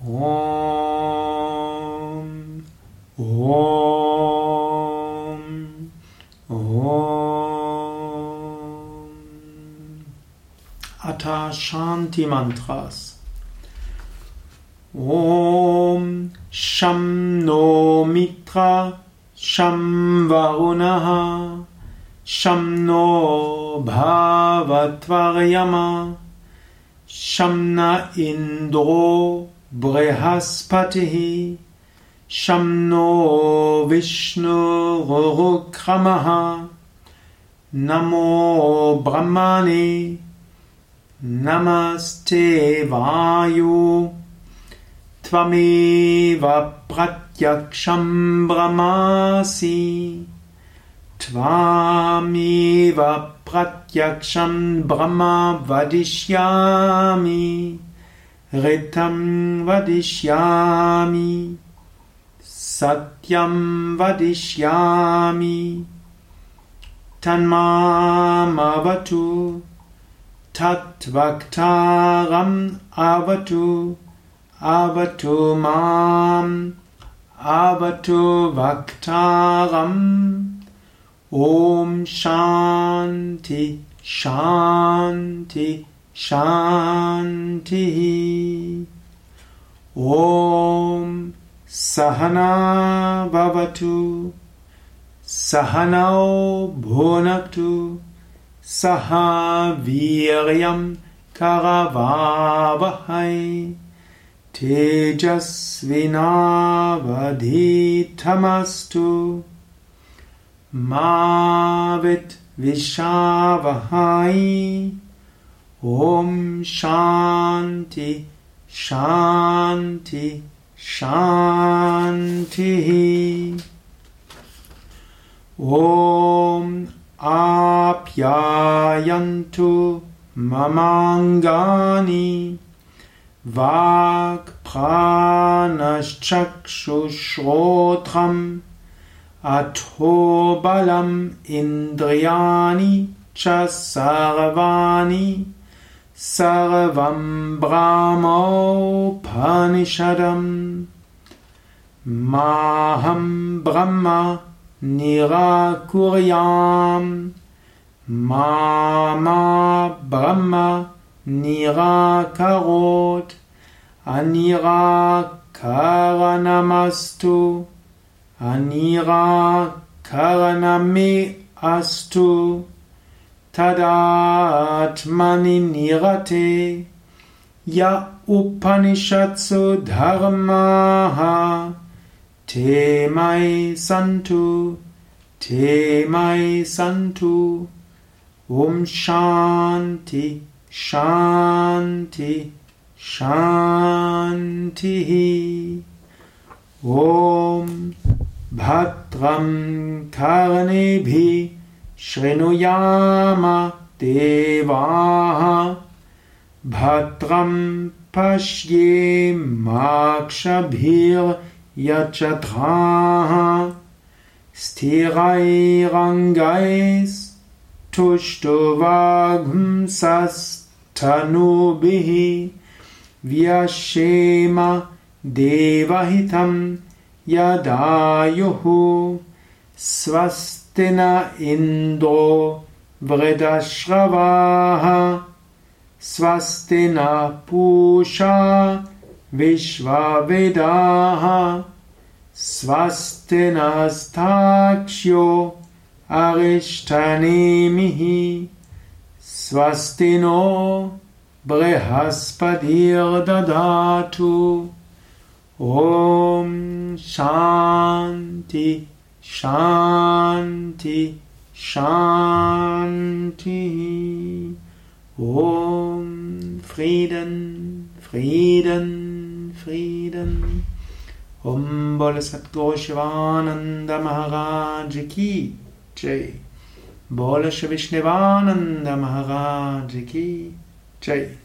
ॐ ॐ ॐ अथ शान्तिमन्त्रास् ॐ शं नो मित्र शं वरुणः शं नो भावत्वर्यमा शं न इन्द्रो बृहस्पतिः शं नो विष्णुरुक्रमः नमो ब्रह्मणे नमस्ते वायु त्वमेव प्रत्यक्षं ब्रह्मासि त्वामेव प्रत्यक्षं ब्रह्म वदिष्यामि ऋतं वदिष्यामि। सत्यं वदिष्यामि। तन्मामवतु। तद्वक्तारम् अवतु अवतु माम्। अवतु वक्तारम्। ॐ शान्ति शान्ति शान्तिः। ॐ सहना भवतु सहनौ भुनक्तु सह वीर्यं करवावहै। तेजस्विनावधीतमस्तु मा विद्विषावहै ॐ शान्ति शान्ति शान्तिः। ॐ आप्यायन्तु ममाङ्गानि वाक्प्राणश्चक्षुश्रोत्रम् अथो बलम् इन्द्रियाणि च सर्वाणि सर्वं ब्राह्मोपनिषदम् माहं ब्रह्म निराकुर्याम् मा ब्रह्म निराकरोत् अनिराकरणमस्तु अनिराकरणमे अस्तु तदात्मनि निरते। य उपनिषत्सु धर्माः। ते मयि सन्तु ते मयि सन्तु। ॐ शान्ति शान्ति शान्तिः। ॐ भद्रं कर्णिभिः शृणुयाम देवाः। भद्रं पश्येमाक्षभिर्यचथाः। स्थिरैरङ्गैस्तुष्टुवाघुंसस्तनूभिः व्यशेम देवहितं यदायुः स्वस्ति न इन्द्रो वृदश्रवाः स्वस्ति न पूषा विश्वविदाः स्वस्ति नस्ताक्ष्यो अरिष्ठनेमिः स्वस्ति नो बृहस्पतिर्दधातु ॐ शान्ति शान्ति शान्तिः। ॐ फ्रीदन् फ्रीदन् फ्रीदन् ॐ बोलसत्कोशिवानन्दमहाराज की जय। बोल विष्णुवानन्द महाराज की जय